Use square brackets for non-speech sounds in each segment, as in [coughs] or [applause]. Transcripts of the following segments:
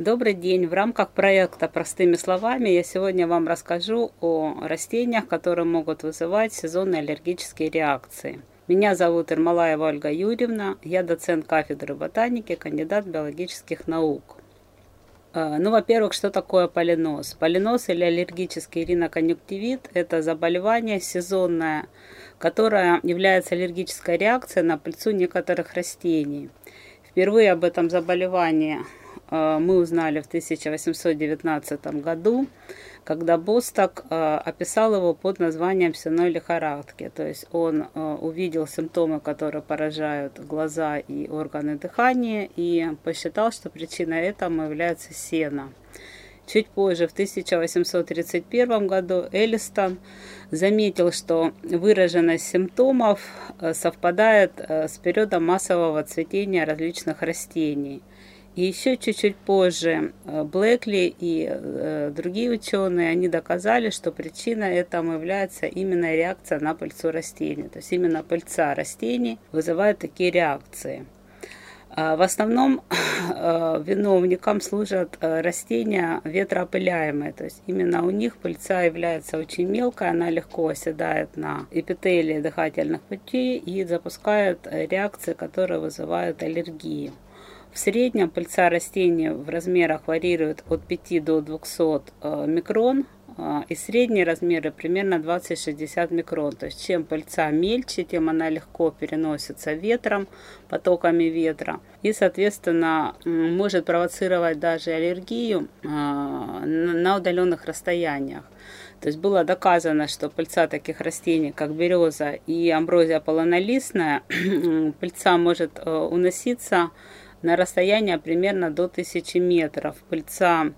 Добрый день! В рамках проекта «Простыми словами» я сегодня вам расскажу о растениях, которые могут вызывать сезонные аллергические реакции. Меня зовут Ирмалаева Ольга Юрьевна, я доцент кафедры ботаники, кандидат биологических наук. Э, ну, во-первых, что такое полиноз? Полиноз или аллергический риноконъюнктивит – это заболевание сезонное, которое является аллергической реакцией на пыльцу некоторых растений. Впервые об этом заболевании мы узнали в 1819 году, когда Босток э, описал его под названием сенной лихорадки. То есть он э, увидел симптомы, которые поражают глаза и органы дыхания, и посчитал, что причиной этому является сено. Чуть позже, в 1831 году, Эллистон заметил, что выраженность симптомов совпадает с периодом массового цветения различных растений. И еще чуть-чуть позже э, Блэкли и э, другие ученые, они доказали, что причина этому является именно реакция на пыльцу растений. То есть именно пыльца растений вызывает такие реакции. А в основном [coughs] э, виновником служат растения ветроопыляемые, то есть именно у них пыльца является очень мелкой, она легко оседает на эпителии дыхательных путей и запускает реакции, которые вызывают аллергии. В среднем пыльца растения в размерах варьирует от 5 до 200 э, микрон, э, и средние размеры примерно 20-60 микрон. То есть чем пыльца мельче, тем она легко переносится ветром, потоками ветра. И, соответственно, может провоцировать даже аллергию э, на удаленных расстояниях. То есть было доказано, что пыльца таких растений, как береза и амброзия полонолистная, [clears throat] пыльца может уноситься на расстояние примерно до 1000 метров. Пыльца,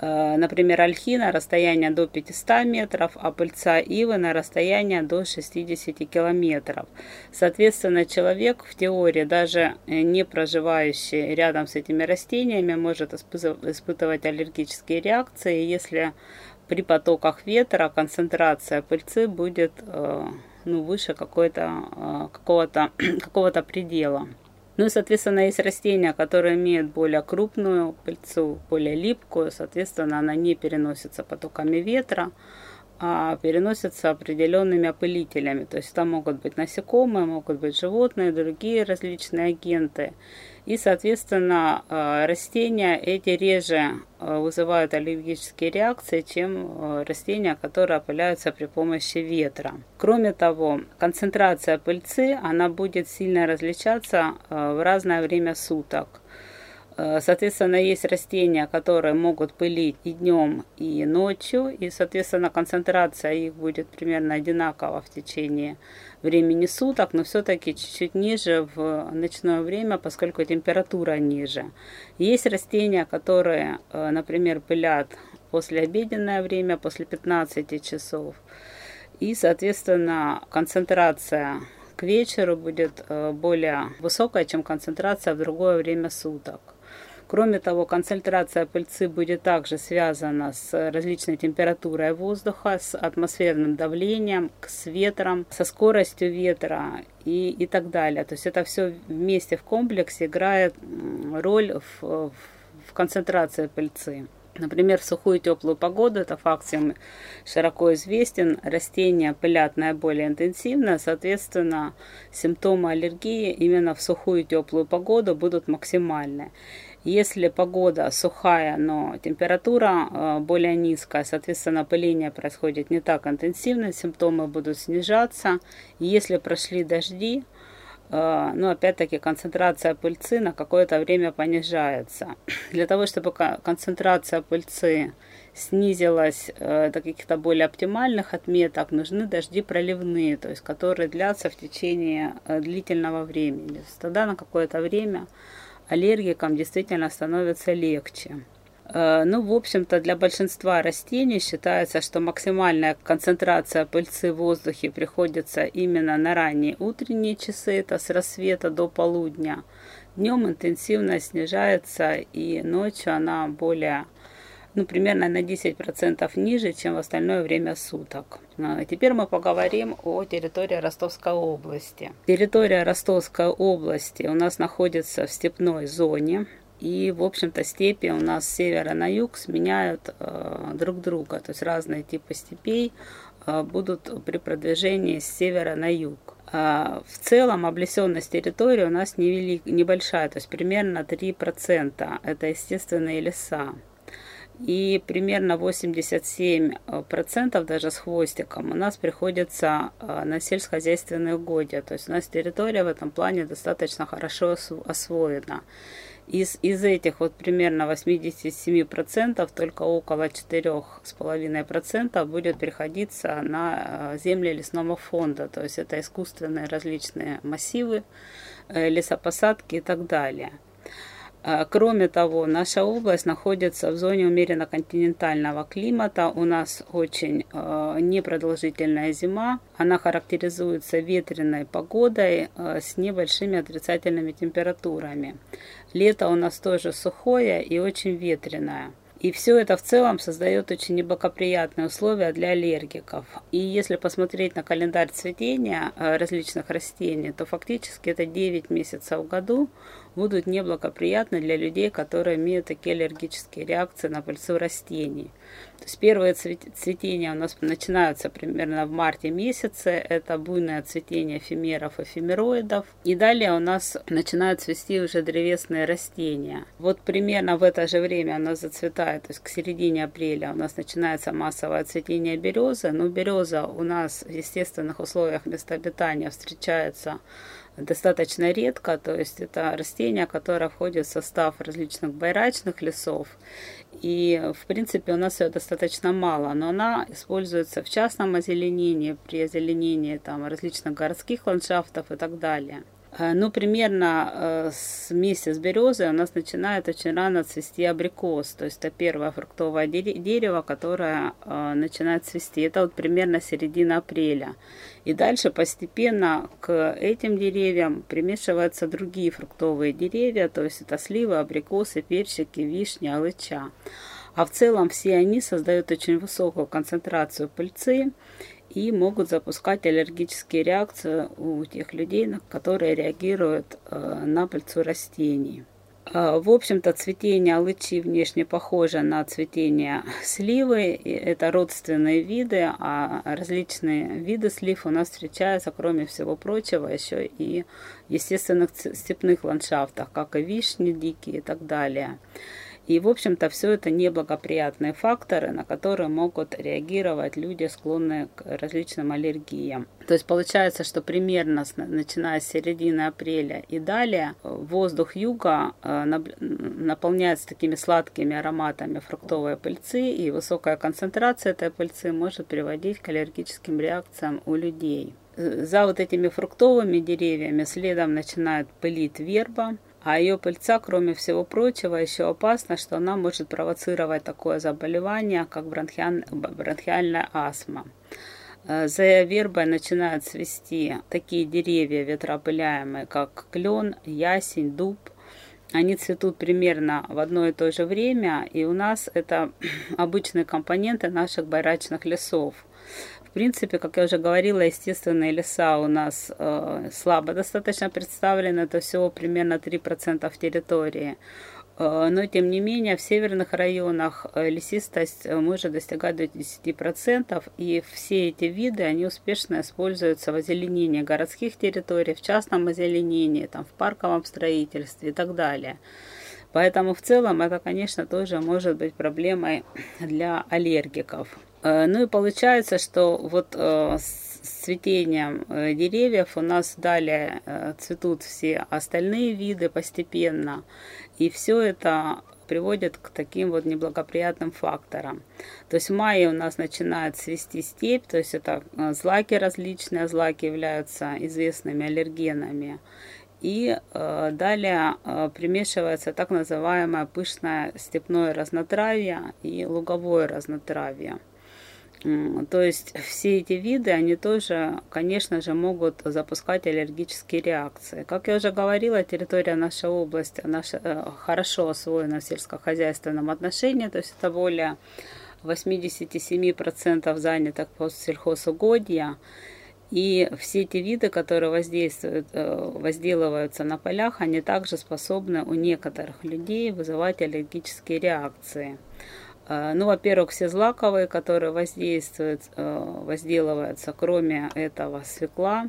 э, например, альхина расстояние до 500 метров, а пыльца ивы на расстояние до 60 километров. Соответственно, человек в теории, даже э, не проживающий рядом с этими растениями, может испытывать аллергические реакции, если при потоках ветра концентрация пыльцы будет э, ну, выше какого-то [clears throat] какого предела. Ну и, соответственно, есть растения, которые имеют более крупную пыльцу, более липкую, соответственно, она не переносится потоками ветра, а переносится определенными опылителями. То есть там могут быть насекомые, могут быть животные, другие различные агенты. И, соответственно, э, растения эти реже э, вызывают аллергические реакции, чем э, растения, которые опыляются при помощи ветра. Кроме того, концентрация пыльцы, она будет сильно различаться в разное время суток. Э, соответственно, есть растения, которые могут пылить и днем, и ночью, и, соответственно, концентрация их будет примерно одинакова в течение времени суток, но все-таки чуть-чуть ниже в ночное время, поскольку температура ниже. Есть растения, которые, э, например, пылят после обеденное время, после 15 часов, и, соответственно, концентрация к вечеру будет э, более высокая, чем концентрация в другое время суток. Кроме того, концентрация пыльцы будет также связана с различной температурой воздуха, с атмосферным давлением, с ветром, со скоростью ветра и, и так далее. То есть это все вместе в комплексе играет роль в, в концентрации пыльцы. Например, в сухую теплую погоду, это факт всем широко известен, растения пылят наиболее интенсивно, соответственно, симптомы аллергии именно в сухую теплую погоду будут максимальны. Если погода сухая, но температура э, более низкая, соответственно, пыление происходит не так интенсивно, симптомы будут снижаться. Если прошли дожди, э, ну, опять-таки, концентрация пыльцы на какое-то время понижается. [clears throat] Для того, чтобы концентрация пыльцы снизилась э, до каких-то более оптимальных отметок, нужны дожди проливные, то есть которые длятся в течение длительного времени. Тогда на какое-то время аллергикам действительно становится легче. Э, ну, в общем-то, для большинства растений считается, что максимальная концентрация пыльцы в воздухе приходится именно на ранние утренние часы, это с рассвета до полудня. Днем интенсивность снижается, и ночью она более ну, примерно на 10% ниже, чем в остальное время суток. А теперь мы поговорим о территории Ростовской области. Территория Ростовской области у нас находится в степной зоне. И, в общем-то, степи у нас с севера на юг сменяют э, друг друга. То есть разные типы степей э, будут при продвижении с севера на юг. В целом облесенность территории у нас невелик, небольшая, то есть примерно 3%. Это естественные леса. И примерно 87% даже с хвостиком у нас приходится э, на сельскохозяйственные угодья. То есть у нас территория в этом плане достаточно хорошо освоена. Из, из этих вот примерно 87% только около 4,5% будет приходиться на э, земли лесного фонда. То есть это искусственные различные массивы, э, лесопосадки и так далее. А, кроме того, наша область находится в зоне умеренно континентального климата. У нас очень э, непродолжительная зима. Она характеризуется ветреной погодой э, с небольшими отрицательными температурами. Лето у нас тоже сухое и очень ветреное. И все это в целом создает очень неблагоприятные условия для аллергиков. И если посмотреть на календарь цветения э, различных растений, то фактически это 9 месяцев в году будут неблагоприятны для людей, которые имеют такие аллергические реакции на пыльцу растений. То есть первые цветения у нас начинаются примерно в марте месяце. Это буйное цветение эфемеров, эфемероидов. И далее у нас начинают цвести уже древесные растения. Вот примерно в это же время у нас зацветает, то есть к середине апреля у нас начинается массовое цветение березы. Но береза у нас в естественных условиях места обитания встречается достаточно редко, то есть это растение, которое входит в состав различных байрачных лесов. И, в принципе, у нас ее достаточно мало, но она используется в частном озеленении, при озеленении там, различных городских ландшафтов и так далее. Э, ну, примерно э, с месяца березы у нас начинает очень рано цвести абрикос. То есть это первое фруктовое дерево, которое э, начинает цвести. Это вот примерно середина апреля. И дальше постепенно к этим деревьям примешиваются другие фруктовые деревья. То есть это сливы, абрикосы, перчики, вишни, алыча. А в целом все они создают очень высокую концентрацию пыльцы и могут запускать аллергические реакции у тех людей, которые реагируют э, на пыльцу растений. Э, в общем-то, цветение алычи внешне похоже на цветение сливы. Это родственные виды, а различные виды слив у нас встречаются, кроме всего прочего, еще и в естественных степных ландшафтах, как и вишни дикие и так далее. И, в общем-то, все это неблагоприятные факторы, на которые могут реагировать люди, склонные к различным аллергиям. То есть получается, что примерно начиная с середины апреля и далее воздух юга э, наполняется такими сладкими ароматами фруктовой пыльцы, и высокая концентрация этой пыльцы может приводить к аллергическим реакциям у людей. Э, за вот этими фруктовыми деревьями следом начинает пылить верба, а ее пыльца, кроме всего прочего, еще опасно, что она может провоцировать такое заболевание, как бронхиальная астма. Э, за вербой начинают цвести такие деревья ветропыляемые, как клен, ясень, дуб. Они цветут примерно в одно и то же время, и у нас это [clears throat] обычные компоненты наших байрачных лесов принципе, как я уже говорила, естественные леса у нас э, слабо достаточно представлены, это всего примерно 3% территории. Э, но, тем не менее, в северных районах э, лесистость э, может достигать до 10%, и все эти виды, они успешно используются в озеленении городских территорий, в частном озеленении, там, в парковом строительстве и так далее. Поэтому в целом это, конечно, тоже может быть проблемой для аллергиков. Э, ну и получается, что вот э, с цветением э, деревьев у нас далее цветут все остальные виды постепенно. И все это приводит к таким вот неблагоприятным факторам. То есть в мае у нас начинает свести степь, то есть это злаки различные, злаки являются известными аллергенами. И э, далее э, примешивается так называемое пышное степное разнотравье и луговое разнотравье. То есть все эти виды, они тоже, конечно же, могут запускать аллергические реакции. Как я уже говорила, территория нашей области наша, э, хорошо освоена в сельскохозяйственном отношении, то есть это более 87% занятых по сельхозугодья. И все эти виды, которые воздействуют, э, возделываются на полях, они также способны у некоторых людей вызывать аллергические реакции. Э, ну, во-первых, все злаковые, которые воздействуют, э, возделываются, кроме этого свекла,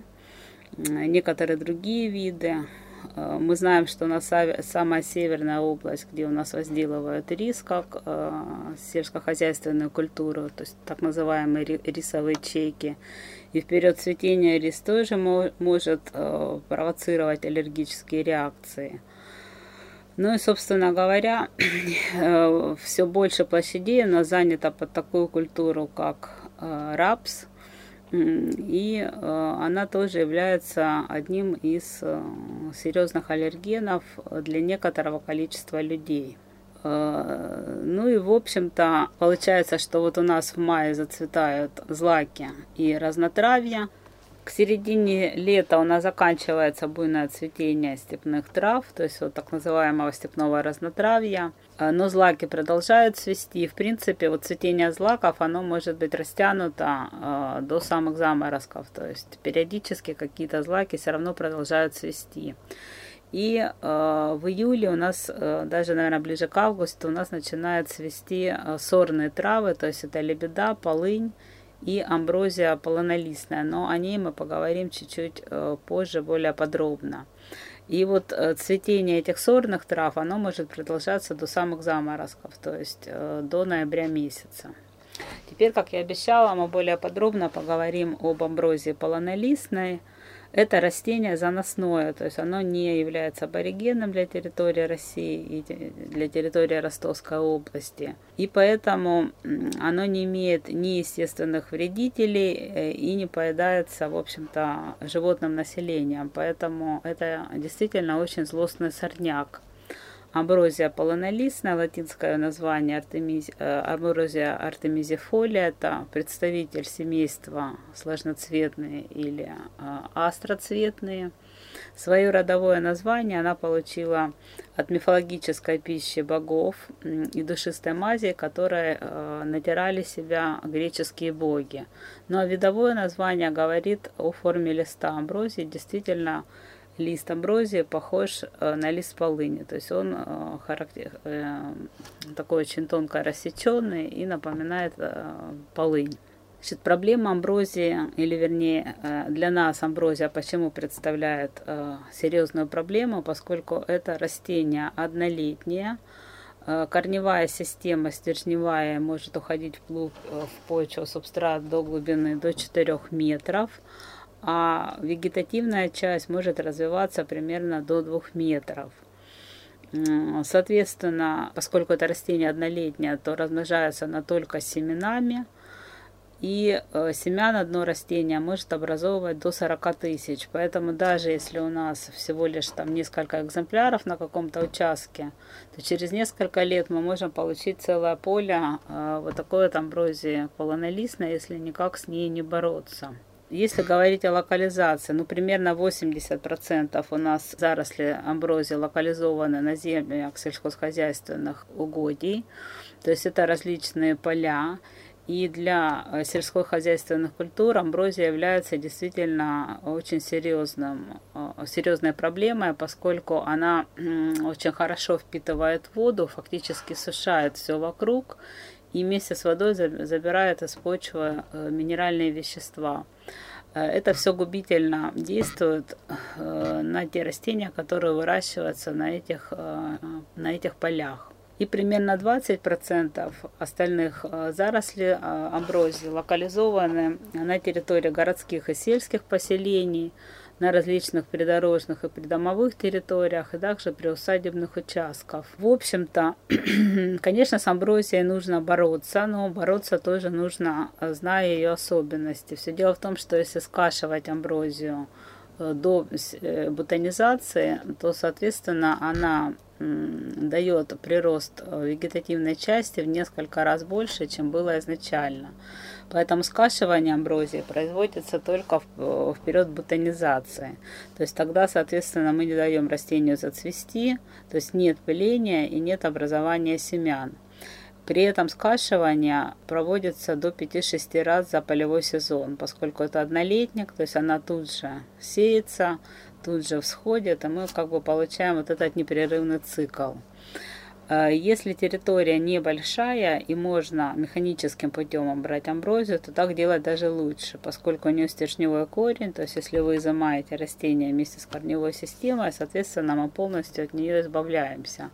некоторые другие виды, Э, мы знаем, что у нас самая северная область, где у нас возделывают рис как э, сельскохозяйственную культуру, то есть так называемые рисовые чейки. И в период цветения рис тоже может провоцировать аллергические реакции. Ну и, собственно говоря, [clears throat] все больше площадей у нас занято под такую культуру, как рапс – и э, она тоже является одним из э, серьезных аллергенов для некоторого количества людей. Э, ну и, в общем-то, получается, что вот у нас в мае зацветают злаки и разнотравья – к середине лета у нас заканчивается буйное цветение степных трав, то есть вот так называемого степного разнотравья. А, но злаки продолжают цвести. В принципе, вот цветение злаков, оно может быть растянуто э, до самых заморозков. То есть периодически какие-то злаки все равно продолжают цвести. И э, в июле у нас, э, даже, наверное, ближе к августу, у нас начинают цвести э, сорные травы, то есть это лебеда, полынь, и амброзия полонолистная, но о ней мы поговорим чуть-чуть э, позже, более подробно. И вот э, цветение этих сорных трав, оно может продолжаться до самых заморозков, то есть э, до ноября месяца. Теперь, как я обещала, мы более подробно поговорим об амброзии полонолистной, это растение заносное, то есть оно не является аборигеном для территории России и для территории Ростовской области. И поэтому оно не имеет ни естественных вредителей э, и не поедается, в общем-то, животным населением. Поэтому это действительно очень злостный сорняк. Амброзия полонолистная, латинское название артемиз... Э, амброзия артемизифолия, это представитель семейства сложноцветные или э, астроцветные. Свое родовое название она получила от мифологической пищи богов и душистой мази, которые э, натирали себя греческие боги. Но ну, а видовое название говорит о форме листа амброзии, действительно лист амброзии похож э, на лист полыни. То есть он э, характер, э, такой очень тонко рассеченный и напоминает полынь. Значит, проблема амброзии, или вернее для нас амброзия почему представляет серьезную проблему, поскольку это растение однолетнее, корневая система стержневая может уходить вглубь в почву субстрат до глубины до 4 метров а вегетативная часть может развиваться примерно до 2 метров. Соответственно, поскольку это растение однолетнее, то размножается оно только семенами, и э, семян одно растение может образовывать до 40 тысяч. Поэтому даже если у нас всего лишь там несколько экземпляров на каком-то участке, то через несколько лет мы можем получить целое поле э, вот такой вот амброзии полонолистной, если никак с ней не бороться. Если говорить о локализации, ну, примерно 80% у нас заросли амброзии локализованы на землях сельскохозяйственных угодий. То есть это различные поля. И для э, сельскохозяйственных культур амброзия является действительно очень серьезным, э, серьезной проблемой, поскольку она очень хорошо впитывает воду, фактически сушает все вокруг и вместе с водой забирает из почвы э, минеральные вещества. Э, это все губительно действует э, на те растения, которые выращиваются на этих, на этих полях. И примерно 20% остальных зарослей амброзии локализованы на территории городских и сельских поселений, на различных придорожных и придомовых территориях, и также при усадебных участках. В общем-то, [clears throat] конечно, с амброзией нужно бороться, но бороться тоже нужно, зная ее особенности. Все дело в том, что если скашивать амброзию до э, бутонизации, то, соответственно, она дает прирост э, вегетативной части в несколько раз больше, чем было изначально. Поэтому скашивание амброзии производится только в, в период бутонизации. То есть тогда, соответственно, мы не даем растению зацвести, то есть нет пыления и нет образования семян. При этом скашивание проводится до 5-6 раз за полевой сезон, поскольку это однолетник, то есть она тут же сеется, тут же всходит, и мы как бы получаем вот этот непрерывный цикл. Э, если территория небольшая и можно механическим путем брать амброзию, то так делать даже лучше, поскольку у нее стержневой корень, то есть если вы изымаете растение вместе с корневой системой, соответственно, мы полностью от нее избавляемся.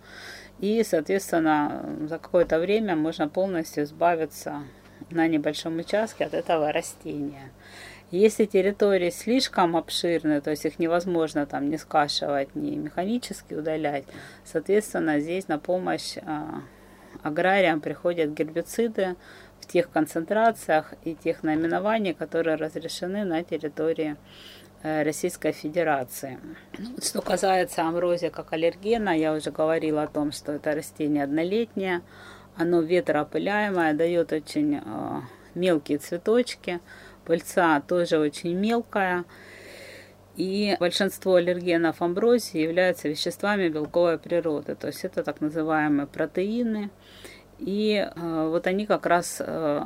И, соответственно, за какое-то время можно полностью избавиться на небольшом участке от этого растения. Если территории слишком обширные, то есть их невозможно там не скашивать, не механически удалять, соответственно, здесь на помощь а, аграриям приходят гербициды в тех концентрациях и тех наименований, которые разрешены на территории Российской Федерации. Ну, что касается амброзии как аллергена, я уже говорила о том, что это растение однолетнее, оно ветроопыляемое, дает очень э, мелкие цветочки, Пыльца тоже очень мелкая. И большинство аллергенов амброзии являются веществами белковой природы. То есть это так называемые протеины. И э, вот они как раз, э,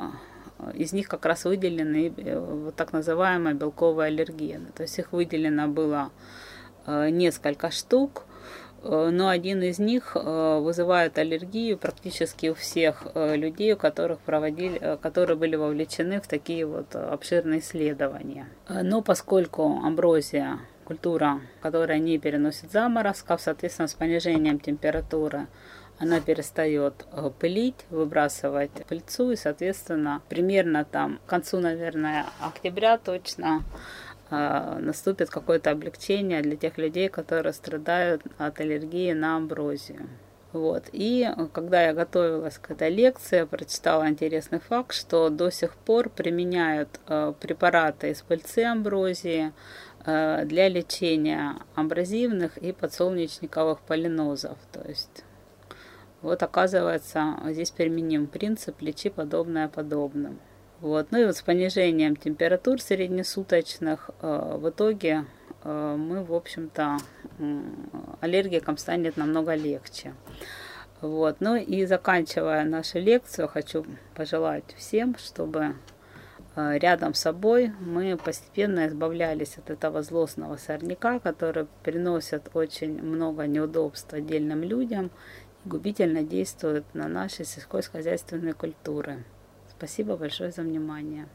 из них как раз выделены э, вот так называемые белковые аллергены. То есть их выделено было э, несколько штук. Э, но один из них вызывает аллергию практически у всех людей, у которых проводили, которые были вовлечены в такие вот обширные исследования. Но поскольку амброзия культура, которая не переносит заморозков, соответственно, с понижением температуры она перестает пылить, выбрасывать пыльцу, и, соответственно, примерно там к концу, наверное, октября точно а, наступит какое-то облегчение для тех людей, которые страдают от аллергии на амброзию. Вот. И когда я готовилась к этой лекции, я прочитала интересный факт, что до сих пор применяют э, препараты из пыльцы амброзии э, для лечения амбразивных и подсолнечниковых полинозов. То есть вот оказывается здесь применим принцип «лечи подобное подобным». Вот. Ну и вот с понижением температур среднесуточных э, в итоге э, мы, в общем-то, э, аллергикам станет намного легче. Вот. Ну и заканчивая нашу лекцию, хочу пожелать всем, чтобы э, рядом с собой мы постепенно избавлялись от этого злостного сорняка, который приносит очень много неудобств отдельным людям губительно действует на наши сельскохозяйственные культуры. Спасибо большое за внимание.